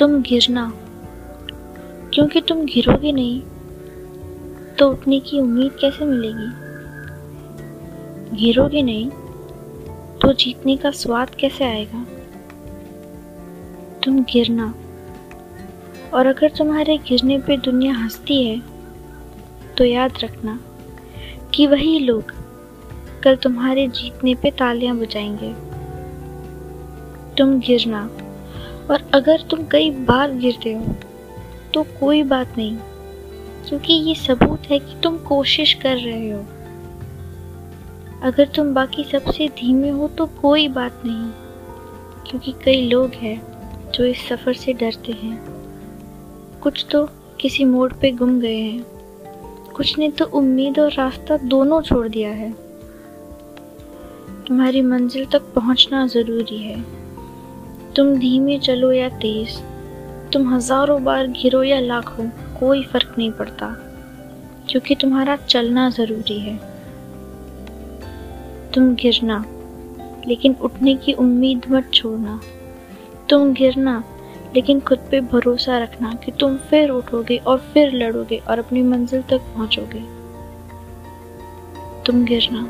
तुम गिरना। क्योंकि तुम गिरोगे नहीं तो उठने की उम्मीद कैसे मिलेगी? गिरोगे नहीं तो जीतने का स्वाद कैसे आएगा? तुम गिरना। और अगर तुम्हारे गिरने पे दुनिया हंसती है तो याद रखना कि वही लोग कल तुम्हारे जीतने पे तालियाँ बजाएँगे। तुम गिरना। और अगर तुम कई बार गिरते हो तो कोई बात नहीं, क्योंकि ये सबूत है कि तुम कोशिश कर रहे हो। अगर तुम बाकी सबसे धीमे हो तो कोई बात नहीं, क्योंकि कई लोग हैं जो इस सफ़र से डरते हैं। कुछ तो किसी मोड़ पे गुम गए हैं, कुछ ने तो उम्मीद और रास्ता दोनों छोड़ दिया है। तुम्हारी मंजिल तक पहुँचना ज़रूरी है। तुम धीमे चलो या तेज। तुम हज़ारों बार घिरो या लाखों, कोई फ़र्क नहीं पड़ता, क्योंकि तुम्हारा चलना ज़रूरी है। तुम गिरना लेकिन उठने की उम्मीद मत छोड़ना। तुम गिरना लेकिन खुद पे भरोसा रखना कि तुम फिर उठोगे और फिर लड़ोगे और अपनी मंजिल तक पहुंचोगे। तुम गिरना